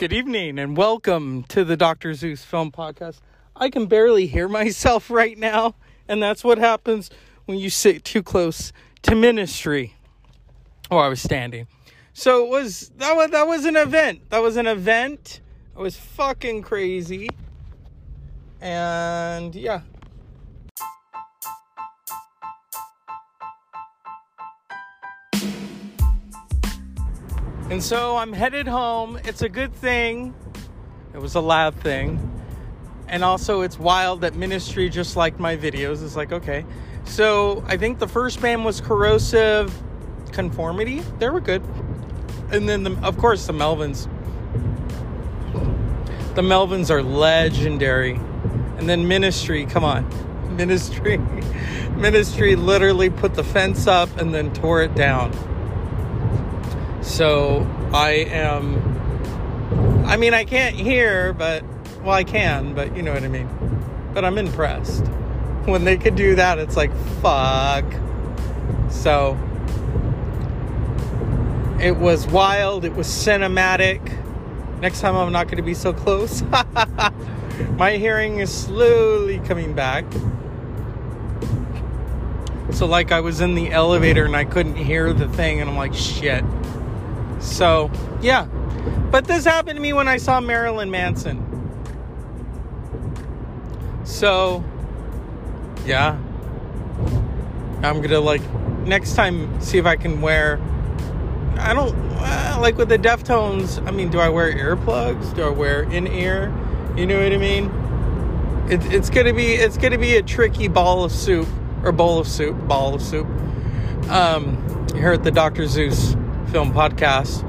Good evening and welcome to the Dr. Zeus Film Podcast. I can barely hear myself right now, and that's what happens when you sit too close to ministry. Oh, I was standing. So it was that was that was an event. That was an event. It was fucking crazy. And yeah. And so I'm headed home. It's a good thing. It was a loud thing. And also, it's wild that ministry just liked my videos. It's like, okay. So I think the first band was Corrosive Conformity. They were good. And then, the, of course, the Melvins. The Melvins are legendary. And then Ministry, come on. Ministry. Ministry literally put the fence up and then tore it down. So I am, I mean, I can't hear, but, well, I can, but you know what I mean. But I'm impressed. When they could do that, it's like, fuck. So it was wild, it was cinematic. Next time I'm not going to be so close. My hearing is slowly coming back. So, like, I was in the elevator and I couldn't hear the thing, and I'm like, shit. So, yeah. But this happened to me when I saw Marilyn Manson. So, yeah. I'm gonna, like, next time see if I can wear. I don't. Uh, like with the Deftones, I mean, do I wear earplugs? Do I wear in ear? You know what I mean? It, it's gonna be it's gonna be a tricky ball of soup or bowl of soup, ball of soup. Um, here at the Dr. Zeus film podcast.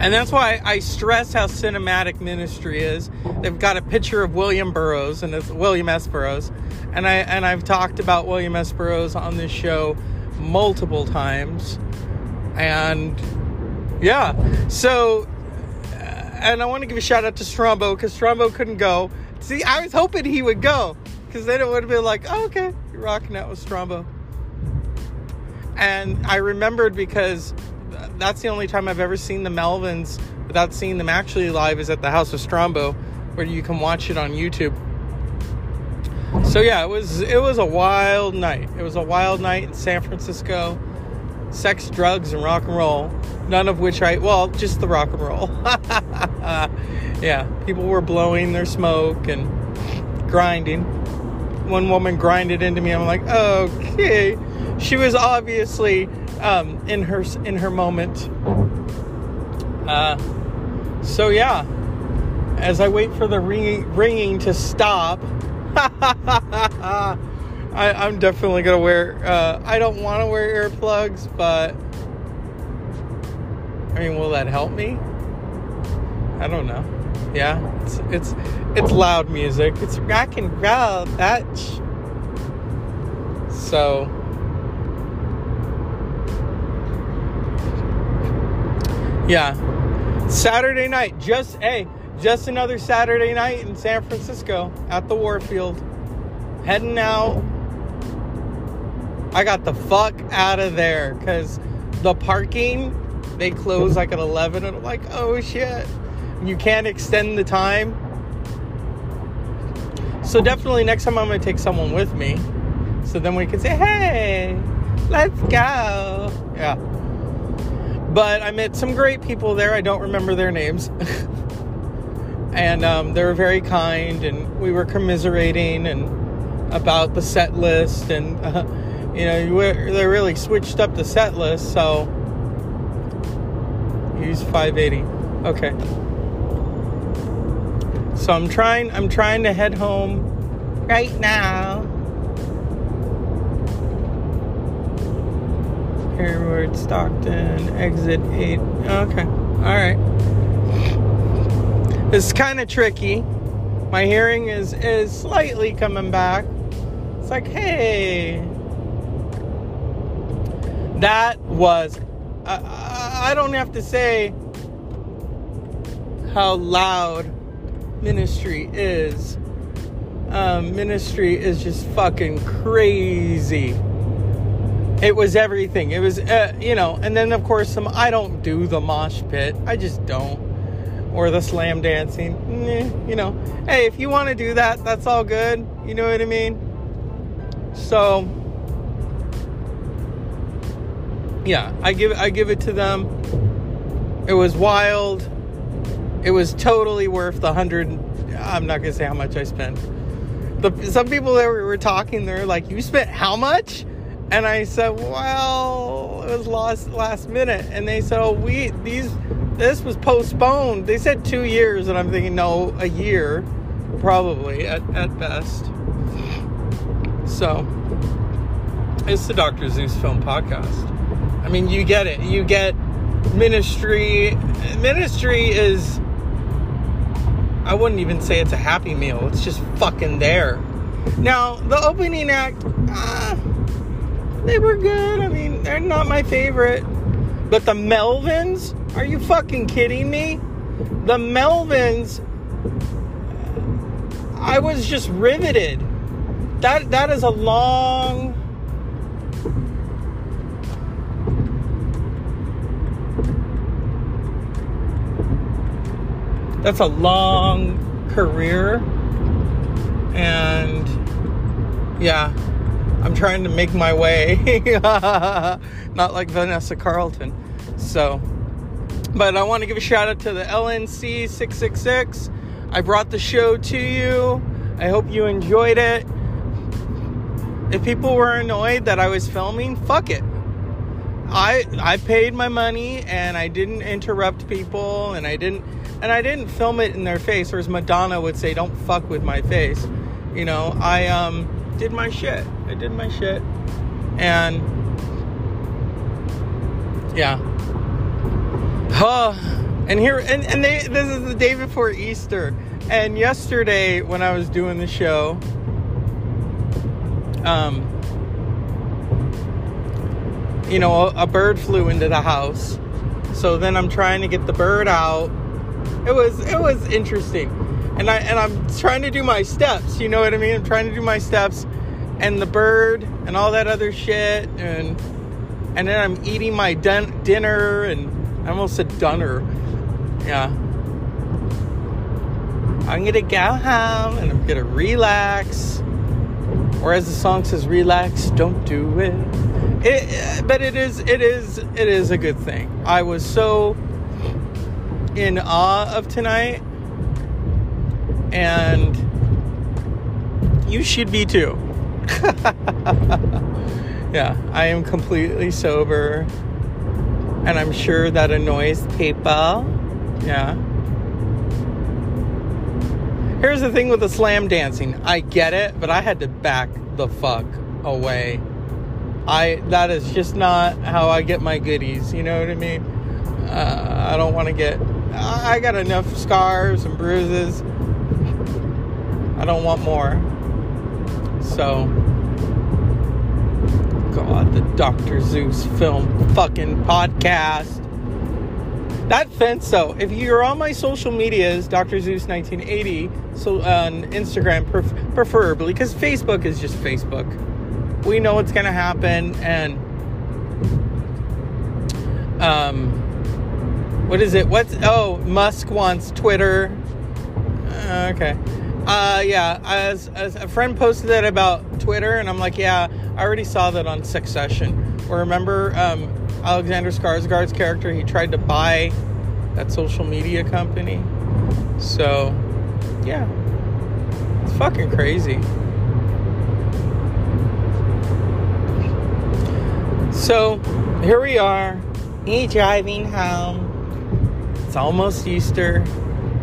And that's why I stress how cinematic ministry is. They've got a picture of William Burroughs and it's William S. Burroughs. And I and I've talked about William S. Burroughs on this show multiple times. And yeah, so uh, and I want to give a shout out to Strombo because Strombo couldn't go. See, I was hoping he would go because then it would have been like, oh, okay, you're rocking out with Strombo. And I remembered because that's the only time I've ever seen the Melvins without seeing them actually live is at the House of Strombo, where you can watch it on YouTube. So yeah, it was it was a wild night. It was a wild night in San Francisco. Sex, drugs, and rock and roll. None of which I well, just the rock and roll. yeah, people were blowing their smoke and grinding. One woman grinded into me. I'm like, okay she was obviously um, in her in her moment. Uh, so yeah, as I wait for the ringing ringing to stop, I, am definitely gonna wear. Uh, I don't want to wear earplugs, but I mean, will that help me? I don't know. Yeah, it's it's it's loud music. It's rock and roll, bitch. So Yeah. Saturday night, just hey, just another Saturday night in San Francisco at the Warfield. Heading out. I got the fuck out of there because the parking they close like at 11 and I'm like, oh shit. You can't extend the time. So definitely next time I'm gonna take someone with me. So then we can say, hey, let's go. Yeah. But I met some great people there. I don't remember their names. and um, they were very kind, and we were commiserating and about the set list, and uh, you know, they really switched up the set list. So use 580. Okay. So I'm trying. I'm trying to head home right now. Hayward, Stockton, exit 8. Okay. All right. It's kind of tricky. My hearing is is slightly coming back. It's like, hey, that was. Uh, I don't have to say how loud ministry is. Um, ministry is just fucking crazy it was everything. It was, uh, you know, and then of course some. I don't do the mosh pit. I just don't. or the slam dancing. You know, hey, if you want to do that, that's all good. You know what I mean? So, yeah, I give I give it to them. It was wild. It was totally worth the hundred. I'm not gonna say how much I spent. The, some people that were, talking, they're like, "You spent how much?" And I said, "Well, it was last last minute." And they said, "Oh, we these this was postponed." They said two years, and I'm thinking, no, a year, probably at at best. So, it's the Dr. Zeus Film Podcast. I mean, you get it. You get ministry. Ministry is. I wouldn't even say it's a happy meal. It's just fucking there. Now, the opening act, uh, they were good. I mean, they're not my favorite. But the Melvins, are you fucking kidding me? The Melvins, I was just riveted. That that is a long that's a long career. And yeah i'm trying to make my way. Not like vanessa carlton. So but i want to give a shout out to the lnc 666 i brought the show to you. I hope you enjoyed it. If people were annoyed that i was filming fuck it. I I paid my money and I didn't interrupt people and I didn't and I didn't film it in their face or as Madonna would say don't fuck with my face. You know, I um did my shit. I did my shit. And yeah. Huh. And here and and they this is the day before Easter. And yesterday when I was doing the show um you know, a, a bird flew into the house. So then I'm trying to get the bird out. It was it was interesting. And I and I'm trying to do my steps, you know what I mean? I'm trying to do my steps and the bird and all that other shit and and then I'm eating my dun- dinner and I almost said dunner. Yeah. I'm gonna go home and I'm gonna relax. Or as the song says, relax, don't do it. It, but it is it is it is a good thing. I was so in awe of tonight and you should be too. yeah, I am completely sober and I'm sure that annoys people. Yeah. Here's the thing with the slam dancing. I get it, but I had to back the fuck away I that is just not how I get my goodies. You know what I mean? Uh, I don't want to get. I got enough scars and bruises. I don't want more. So, God, the Dr. Zeus film fucking podcast. That fence, though, if you're on my social medias, Dr. Zeus 1980, so on Instagram, pref- preferably, because Facebook is just Facebook we know what's going to happen and um what is it? What's oh musk wants twitter. Uh, okay. Uh yeah as, as a friend posted that about twitter and i'm like yeah i already saw that on succession. Or remember um alexander skarsgård's character he tried to buy that social media company? So yeah. It's fucking crazy. So here we are, me driving home. It's almost Easter.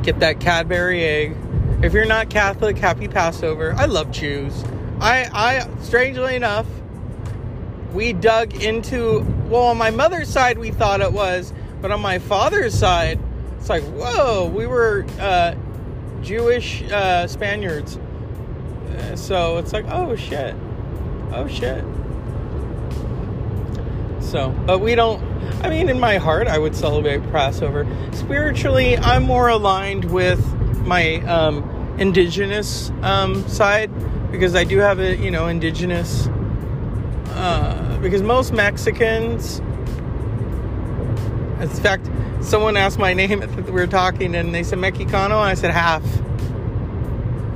Get that Cadbury egg. If you're not Catholic, happy Passover. I love Jews. I, I, strangely enough, we dug into, well, on my mother's side, we thought it was, but on my father's side, it's like, whoa, we were uh, Jewish uh, Spaniards. Uh, so it's like, oh shit. Oh shit. So, but we don't. I mean, in my heart, I would celebrate Passover. Spiritually, I'm more aligned with my um, indigenous um, side because I do have a you know indigenous. Uh, because most Mexicans, in fact, someone asked my name we were talking, and they said Mexicano, and I said half,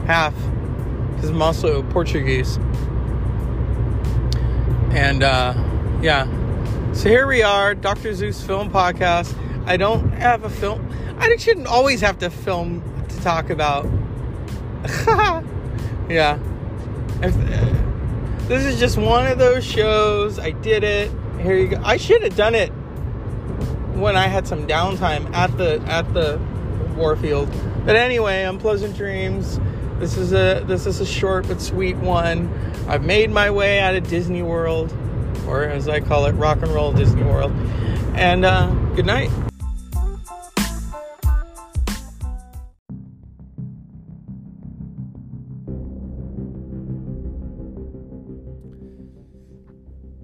half, because I'm also Portuguese. And uh, yeah, so here we are, Dr. Zeus Film Podcast. I don't have a film. I shouldn't always have to film to talk about. yeah. If, uh, this is just one of those shows. I did it. Here you go. I should have done it when I had some downtime at the at the Warfield. But anyway, Unpleasant Dreams. This is a this is a short but sweet one. I've made my way out of Disney World, or as I call it, Rock and Roll Disney World. And uh, good night.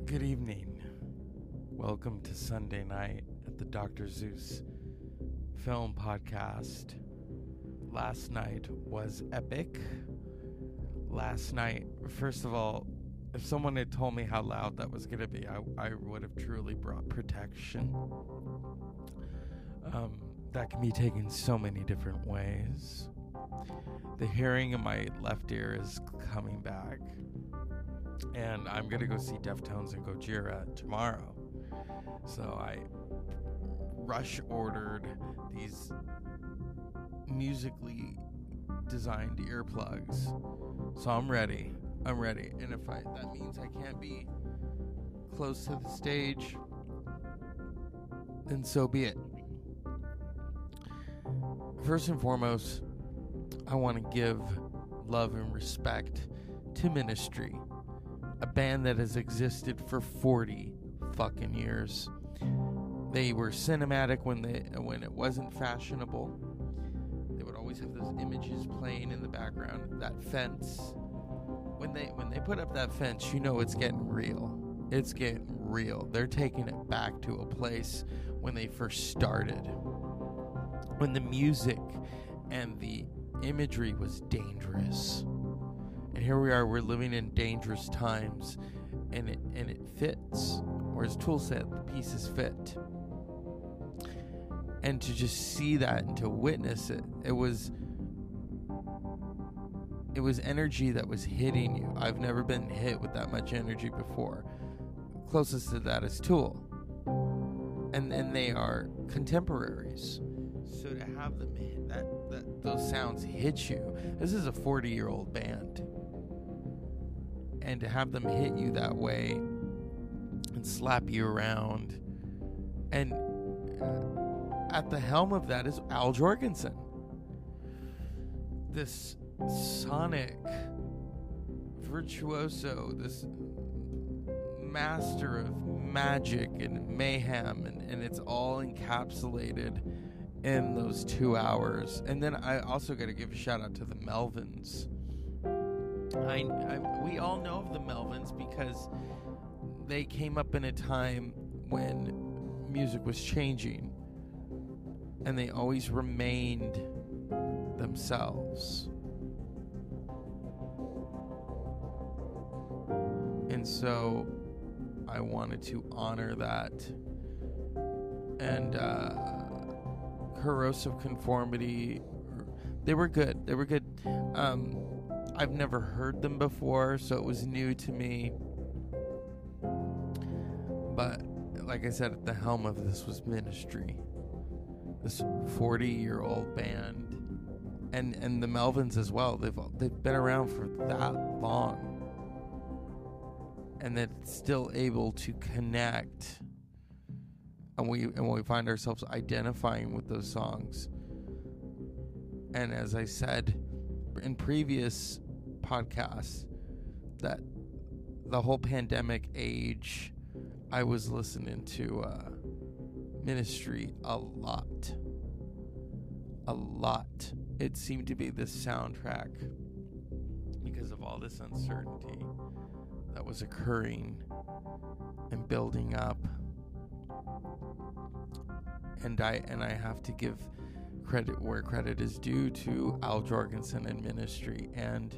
Good evening. Welcome to Sunday night at the Dr. Zeus Film Podcast. Last night was epic. Last night, first of all, if someone had told me how loud that was going to be, I, I would have truly brought protection. Um, that can be taken so many different ways. The hearing in my left ear is coming back, and I'm going to go see Deftones and Gojira tomorrow. So I rush ordered these musically designed earplugs. So I'm ready. I'm ready. And if I that means I can't be close to the stage, then so be it. First and foremost, I want to give love and respect to Ministry, a band that has existed for 40 fucking years. They were cinematic when they when it wasn't fashionable. They would always have those images playing in the background. That fence. When they when they put up that fence, you know it's getting real. It's getting real. They're taking it back to a place when they first started. When the music and the imagery was dangerous. And here we are, we're living in dangerous times and it and it fits. Or as Tool said, the pieces fit and to just see that and to witness it it was it was energy that was hitting you. I've never been hit with that much energy before. Closest to that is tool. And and they are contemporaries. So to have them hit that, that those sounds hit you. This is a 40 year old band. And to have them hit you that way and slap you around and uh, at the helm of that is Al Jourgensen. This sonic virtuoso, this master of magic and mayhem, and, and it's all encapsulated in those two hours. And then I also got to give a shout out to the Melvins. I, I, we all know of the Melvins because they came up in a time when music was changing and they always remained themselves. And so I wanted to honor that. And uh, corrosive conformity, they were good. They were good. Um, I've never heard them before, so it was new to me. But like I said, at the helm of this was ministry this 40 year old band and and the Melvins as well they've they've been around for that long and that it's still able to connect and we and we find ourselves identifying with those songs and as I said in previous podcasts that the whole pandemic age I was listening to uh ministry a lot. A lot. It seemed to be the soundtrack because of all this uncertainty that was occurring and building up. And I and I have to give credit where credit is due to Al Jourgensen and ministry. And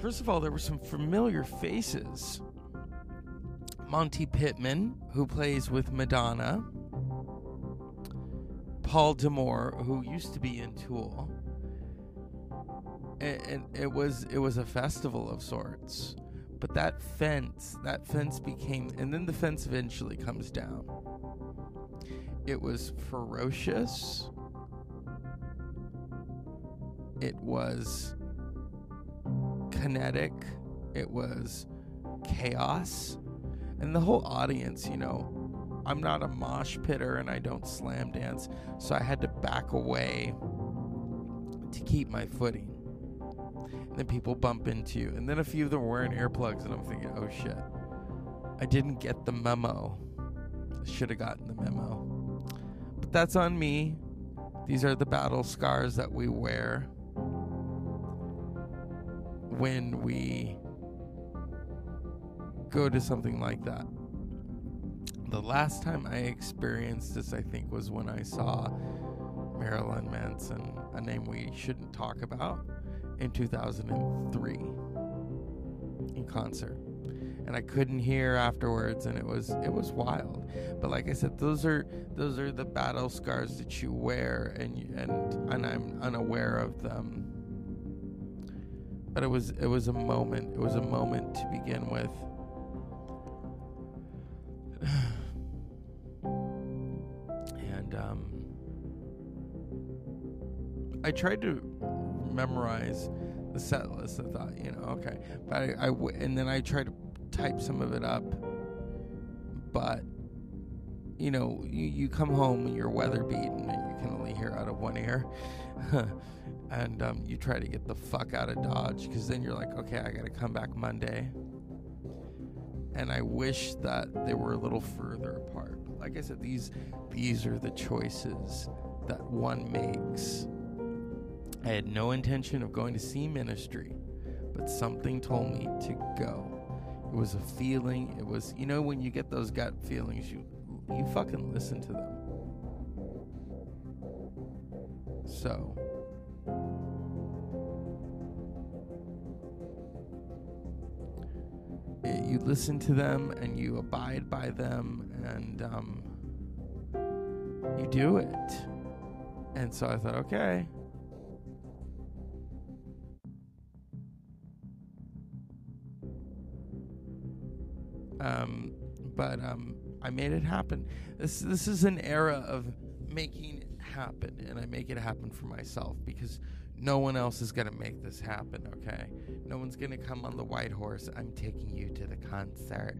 first of all, there were some familiar faces Monte Pittman, who plays with Madonna. Paul D'Amour, who used to be in Tool. And, and it was it was a festival of sorts. But that fence, that fence became and then the fence eventually comes down. It was ferocious. It was kinetic. It was chaos. And the whole audience, you know, I'm not a mosh pitter and I don't slam dance, so I had to back away to keep my footing. And then people bump into you, and then a few of them were wearing earplugs, and I'm thinking, oh shit, I didn't get the memo. I should have gotten the memo. But that's on me. These are the battle scars that we wear when we go to something like that. The last time I experienced this, I think, was when I saw Marilyn Manson, a name we shouldn't talk about, in 2003 in concert. And I couldn't hear afterwards, and it was it was wild. But like I said, those are those are the battle scars that you wear, and and and I'm unaware of them. But it was it was a moment. It was a moment to begin with and um I tried to memorize the set list. I thought, you know, okay, but I, I w- and then I tried to type some of it up, but you know, you, you come home and you're weather beaten and you can only hear out of one ear. and um, you try to get the fuck out of Dodge because then you're like, okay, I got to come back Monday. And I wish that they were a little further apart. Like I said, these these are the choices that one makes I had no intention of going to see ministry, but something told me to go. It was a feeling. It was, you know, when you get those gut feelings, you you fucking listen to them. So, it, you listen to them and you abide by them and um, you do it. And so I thought, okay, Um, but um, I made it happen. This this is an era of making it happen, and I make it happen for myself because no one else is gonna make this happen. Okay, no one's gonna come on the white horse. I'm taking you to the concert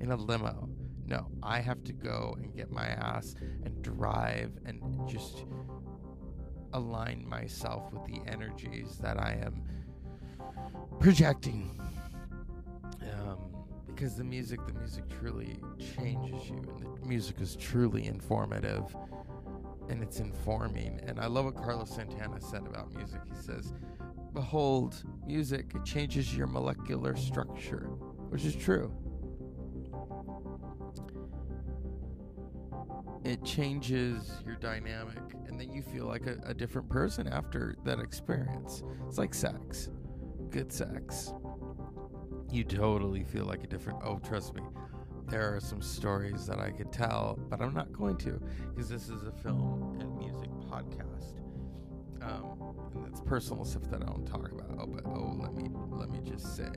in a limo. No, I have to go and get my ass and drive and just align myself with the energies that I am projecting because the music the music truly changes you and the music is truly informative and it's informing. And i love what carlos santana said about music. He says behold music it changes your molecular structure which is true. It changes your dynamic and then you feel like a, a different person after that experience. It's like sex good sex you totally feel like a different. Oh, trust me, there are some stories that I could tell, but I'm not going to because this is a film and music podcast. Um, and it's personal stuff that I don't talk about. Oh, but oh, let me let me just say,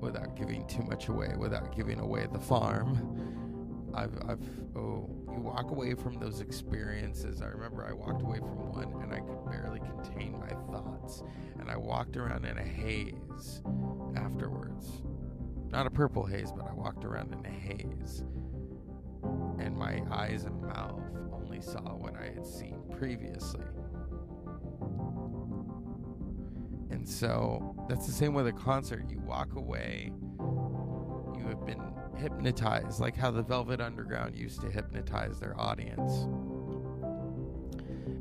without giving too much away, without giving away the farm. I've, I've, oh, you walk away from those experiences. I remember I walked away from one and I could barely contain my thoughts. And I walked around in a haze afterwards. Not a purple haze, but I walked around in a haze. And my eyes and mouth only saw what I had seen previously. And so that's the same with a concert. You walk away, you have been hypnotized, like how the Velvet Underground used to hypnotize their audience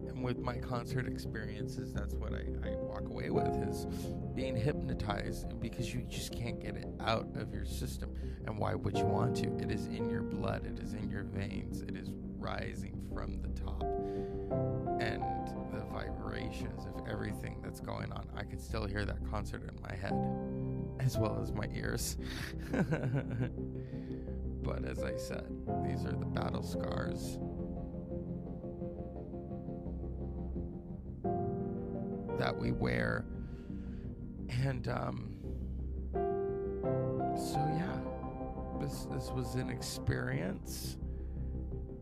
And with my concert experiences, that's what I, I walk away with is being hypnotized because you just can't get it out of your system. And why would you want to? It is in your blood, it is in your veins, it is rising from the top. And the vibrations of everything that's going on, I can still hear that concert in my head as well as my ears. but as I said, these are the battle scars. That we wear and um, so yeah, this this was an experience.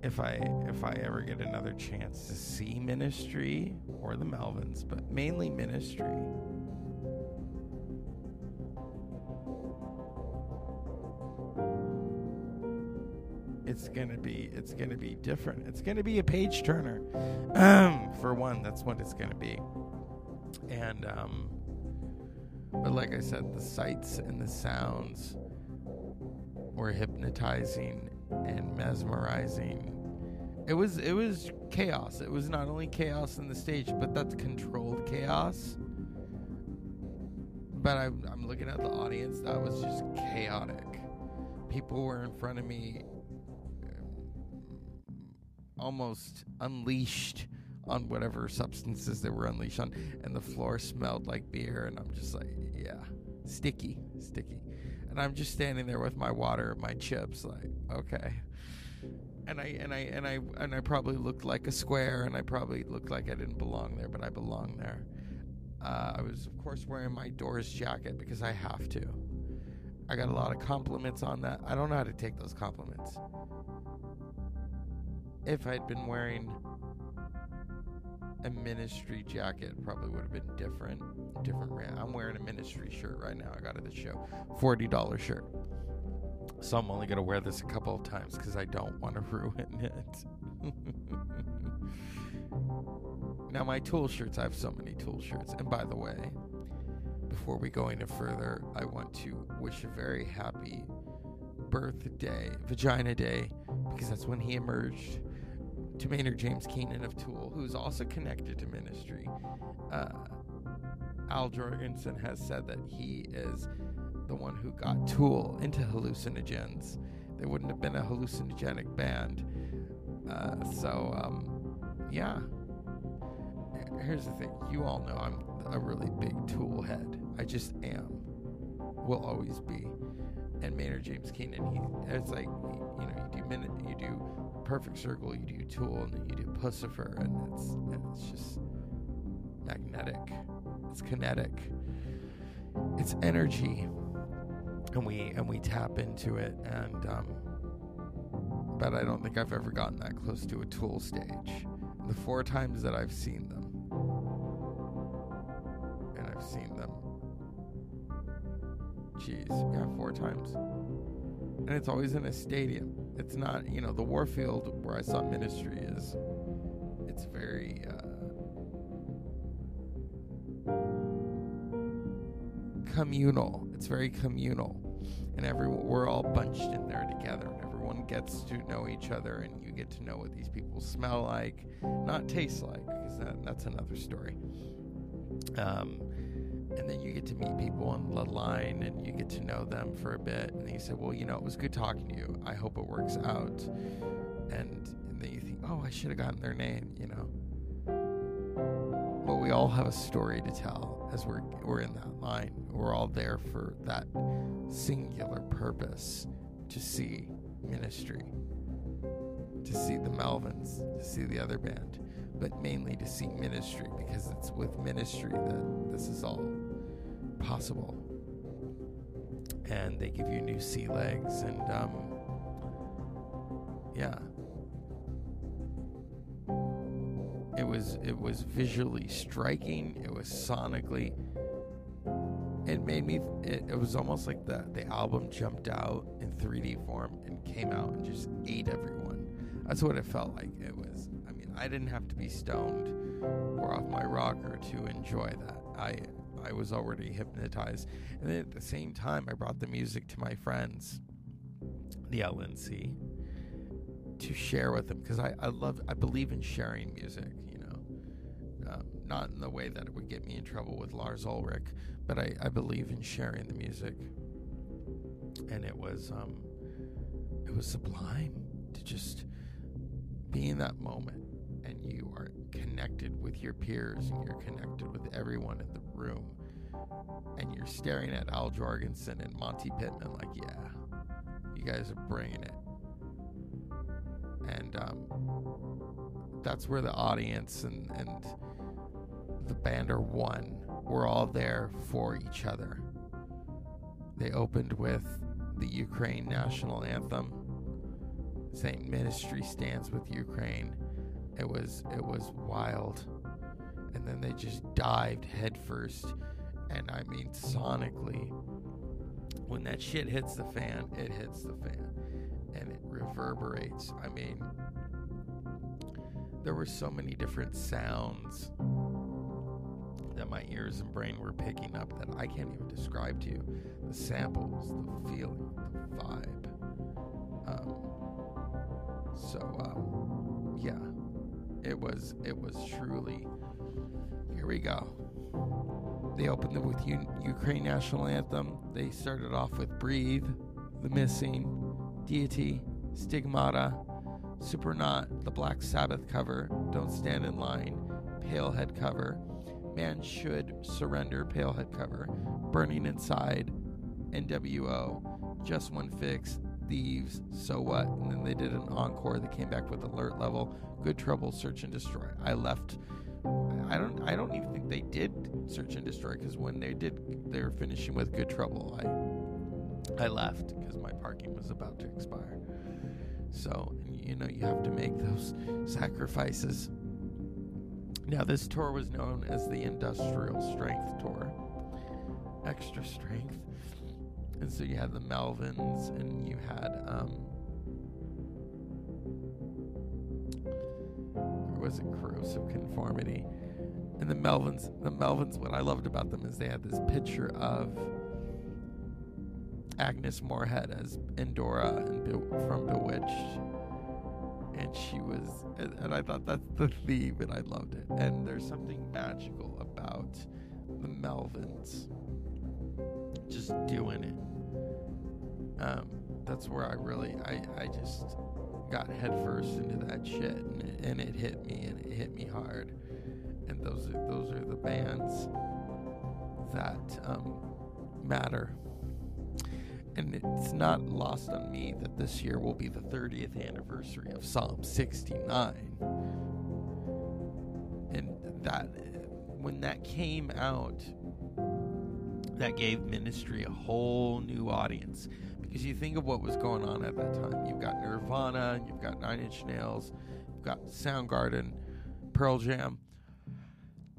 If I if I ever get another chance to see ministry or the Melvins, but mainly ministry. it's gonna be it's gonna be different. It's gonna be a page turner. Um, for one, that's what it's gonna be. And um, but like I said, the sights and the sounds were hypnotizing and mesmerizing. It was it was chaos. It was not only chaos in the stage, but that's controlled chaos. But I'm, I'm looking at the audience. That was just chaotic. People were in front of me um, almost unleashed on whatever substances they were unleashed on, and the floor smelled like beer, and I'm just like, yeah, sticky, sticky, and I'm just standing there with my water, my chips, like, okay, and I and I and I and I probably looked like a square, and I probably looked like I didn't belong there, but I belong there. Uh, I was, of course, wearing my Doors jacket because I have to. I got a lot of compliments on that. I don't know how to take those compliments if I'd been wearing a ministry jacket, probably would have been different. Different brand. I'm wearing a ministry shirt right now. I got it at the show, forty dollar shirt. So I'm only gonna wear this a couple of times because I don't want to ruin it. now my tool shirts. I have so many tool shirts. And by the way, before we go any further, I want to wish a very happy birthday, Vagina Day, because that's when he emerged to Maynard James Keenan of Tool, who's also connected to ministry. Uh, Al Jourgensen has said that he is the one who got Tool into hallucinogens. They wouldn't have been a hallucinogenic band. Uh, so, um, yeah. Here's the thing you all know I'm a really big Tool head. I just am. Will always be. And Maynard James Keenan, he, it's like, you know, you do minute, you do perfect circle, you do Tool, and then you do Puscifer, and it's and it's just magnetic. It's kinetic. It's energy, and we and we tap into it. And um, but I don't think I've ever gotten that close to a Tool stage. The four times that I've seen them, and I've seen them. Jeez, yeah, four times and it's always in a stadium. It's not, you know, the Warfield where I saw ministry is. It's very. Uh, communal. It's very communal, and everyone we're all bunched in there together, and everyone gets to know each other, and you get to know what these people smell like, not taste like, because that, that's another story. Um, and then you get to meet people on the line and you get to know them for a bit. And then you say well you know it was good talking to you. I hope it works out. And, and then you think oh i should have gotten their name you know? But we all have a story to tell as we're we're in that line. We're all there for that singular purpose to see ministry to see the melvins to see the other band but mainly to see ministry because it's with ministry that this is all possible. And they give you new sea legs, and um, yeah, it was it was visually striking. It was sonically. It made me. It, it was almost like the the album jumped out in 3D form and came out and just ate everyone. That's what it felt like. It was. I mean, I didn't have to be stoned or off my rocker to enjoy that. I I was already hypnotized. And then at the same time, I brought the music to my friends, the LNC, to share with them because I, I love, I believe in sharing music, you know, um, not in the way that it would get me in trouble with Lars Ulrich, but I, I believe in sharing the music. And it was, um, it was sublime to just be in that moment and you are connected with your peers and you're connected with everyone in the room and you're staring at Al Jourgensen and Monte Pittman like, yeah, you guys are bringing it. And um, that's where the audience and, and the band are one. We're all there for each other. They opened with the Ukraine national anthem. Saint Ministry stands with Ukraine. It was it was wild. And then they just dived headfirst and I mean sonically when that shit hits the fan, it hits the fan and it reverberates. I mean, there were so many different sounds that my ears and brain were picking up that I can't even describe to you. The samples, the feeling, the vibe. Um, so um, yeah, it was it was truly. We go. They opened it with U- Ukraine national anthem. They started off with "Breathe," "The Missing," "Deity," "Stigmata," "Supernaut," the Black Sabbath cover, "Don't Stand in Line," Pailhead cover, Man Should Surrender, Pailhead cover, Burning Inside, NWO, Just One Fix, Thieves, So What, and then they did an encore that came back with Alert Level, Good Trouble, Search and Destroy. I left. I don't. I don't even think they did Search and Destroy because when they did, they were finishing with Good Trouble. I I left because my parking was about to expire. So you know you have to make those sacrifices. Now, this tour was known as the Industrial Strength Tour, extra strength. And so you had the Melvins, and you had, um, was it Corrosive Conformity? And the Melvins, the Melvins, what I loved about them is they had this picture of Agnes Moorehead as Endora and Be- from Bewitched. And she was and, and, i thought that's the theme and i loved it. And there's something magical about the melvins just doing it. Um, that's where i really i, I just got headfirst into that shit and it, and it hit me and it hit me hard and those are those are the bands that um, matter and it's not lost on me that this year will be the 30th anniversary of Psalm 69. And that, when that came out, that gave ministry a whole new audience. Because you think of what was going on at that time. You've got Nirvana, you've got Nine Inch Nails, you've got Soundgarden, Pearl Jam,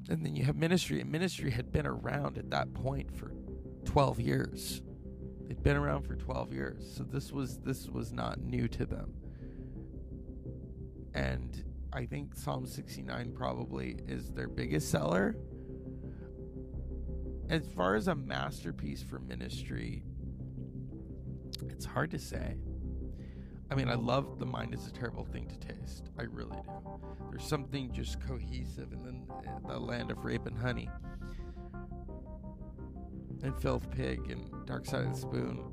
and then you have ministry. And ministry had been around at that point for 12 years They'd been around for 12 years, so this was this was not new to them. And I think Psalm 69 probably is their biggest seller. As far as a masterpiece for ministry, it's hard to say. I mean, I love The Mind is a Terrible Thing to Taste. I really do. There's something just cohesive in the, the land of rape and honey and Filth Pig and Dark Side of the Spoon.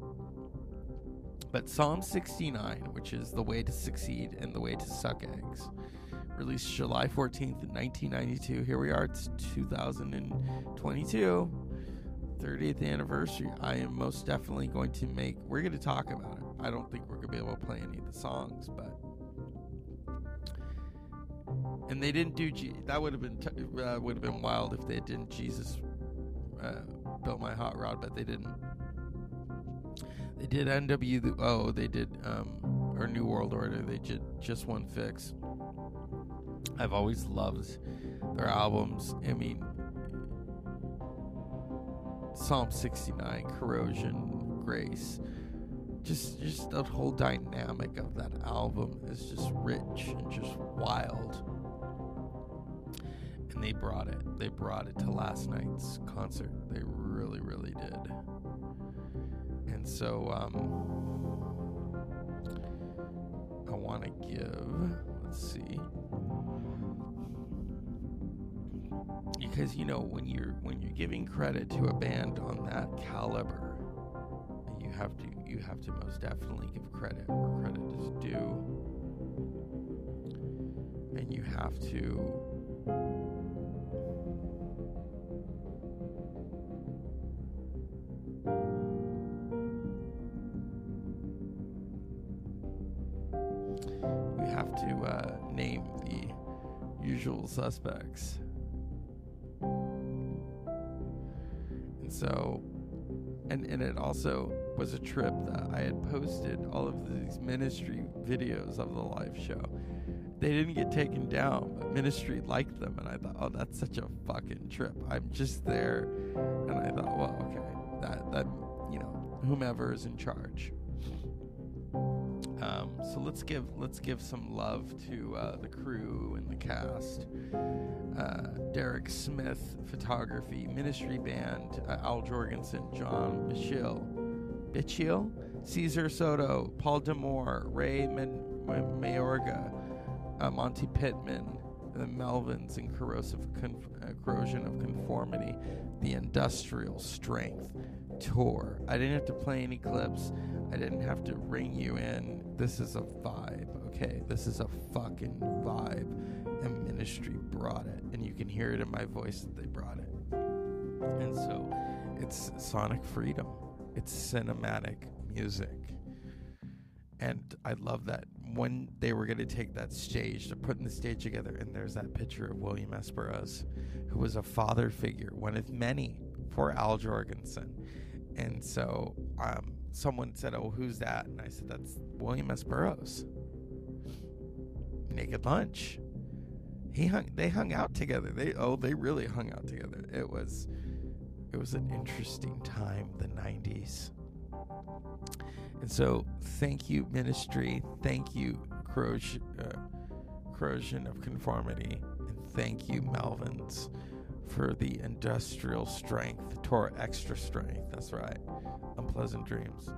But Psalm 69, which is The Way to Succeed and The Way to Suck Eggs, released July 14th, 1992. Here we are, it's 2022, 30th anniversary. I am most definitely going to make, we're going to talk about it. I don't think we're going to be able to play any of the songs, but. And they didn't do G. That would have been t- uh, would have been wild if they didn't Jesus uh, built my hot rod, but they didn't. They did NWO. They did um, or New World Order. They did just one fix. I've always loved their albums. I mean, Psalm 69, Corrosion, Grace. Just, just the whole dynamic of that album is just rich and just wild and they brought it. They brought it to last night's concert. They really, really did. And so, um, I want to give. Let's see. Because you know when you're when you're giving credit to a band on that caliber, you have to you have to most definitely give credit where credit is due, and you have to We have to uh, name the usual suspects. So, and, and it also was a trip that I had posted all of these ministry videos of the live show. They didn't get taken down, but ministry liked them. And I thought, oh, that's such a fucking trip. I'm just there. And I thought, well, okay, that, that, you know, whomever is in charge. Um, so let's give let's give some love to uh, the crew and the cast. Uh, Derek Smith, photography, ministry band, uh, Al Jourgensen, John Bechdel, Bechdel, Cesar Soto, Paul D'Amour, Ray Mayorga, uh, Monte Pittman, the Melvins and corrosive uh, corrosion of conformity, the industrial strength tour. I didn't have to play any clips. I didn't have to ring you in. This is a vibe, okay? This is a fucking vibe. And ministry brought it. And you can hear it in my voice that they brought it. And so it's sonic freedom, it's cinematic music. And I love that when they were going to take that stage, they're putting the stage together, and there's that picture of William S. Who was a father figure, one of many for Al Jourgensen. And so um, someone said, Oh, who's that? And I said, That's William S. Burroughs. Naked Lunch. He hung they hung out together. They oh, they really hung out together. It was it was an interesting time, the 90s. And so, thank you, ministry. Thank you, corrosion, uh, corrosion of conformity. And thank you, Melvins, for the industrial strength, Tor extra strength. That's right. Unpleasant dreams.